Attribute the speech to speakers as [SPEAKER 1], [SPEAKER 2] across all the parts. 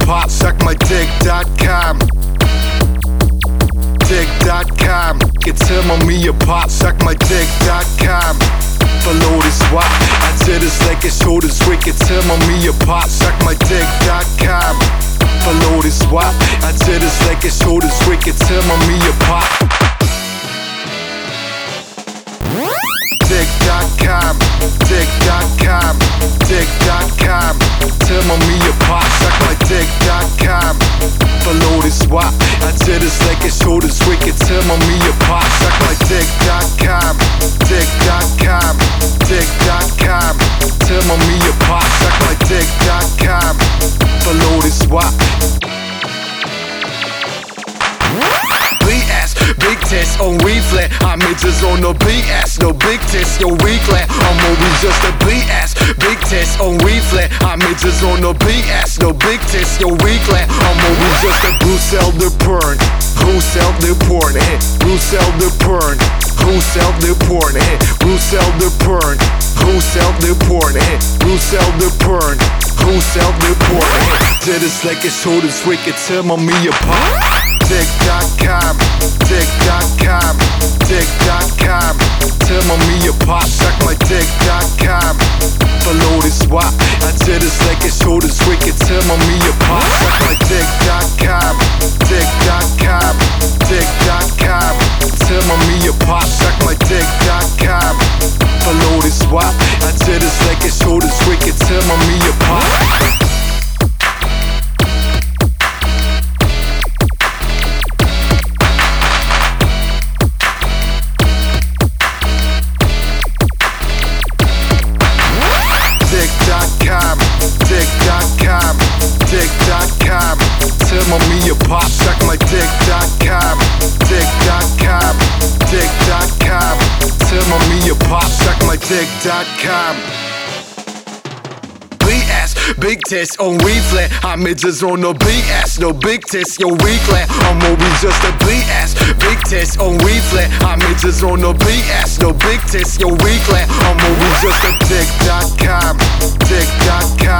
[SPEAKER 1] pop, suck my dick.com. Dick.com. Get tell me a pop, suck my dick.com. Follow this swap. I tell this like it's shoulders wicked. Tell me a pop, suck my dick.com. Follow this swap. I tell this like it's shoulders wicked. Tell me a wicked. Tell me a pop, suck my dick.com, dick.com, dick.com. Tell me a test on reflex. I'm just on no BS, no big test, yo weaklet. I'm always just a BS, big test on reflex. I'm just on no BS, no big test, yo weaklet. I'm always just a Brussels de porn. Who sell the? Eh? Who sell the porn? Who sell the porn? Who sell the porn? Who sell the porn? Who sell the porn? Who sell the porn? Did it's like it's shoulders wicked. Tell me apart. Dick.com, dick.com, dick.com. Tell me a pop, suck my dick.com. Follow this swap. I tell this like it's shoulders wicked. Tell me a pop, suck my dick.com, dick.com, dick.com. Tell me a pop, suck my dick.com. Follow this swap. I tell this Tell me a pop, suck my dick.com, dick.com, dick.com. Tell me a pop, suck my dick.com. BS, big test on reflex. I'm just on no BS, no big test, yo weaklet. I'm always just a BS, big test on reflex. I'm just on no BS, no big test, yo weaklet. I'm always just a dick.com, dick.com, dick.com.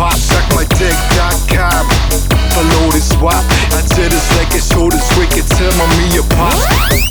[SPEAKER 1] pop, suck my dick.com. Follow this swap. I tell this like it's shoulders wicked. Tell me a pop.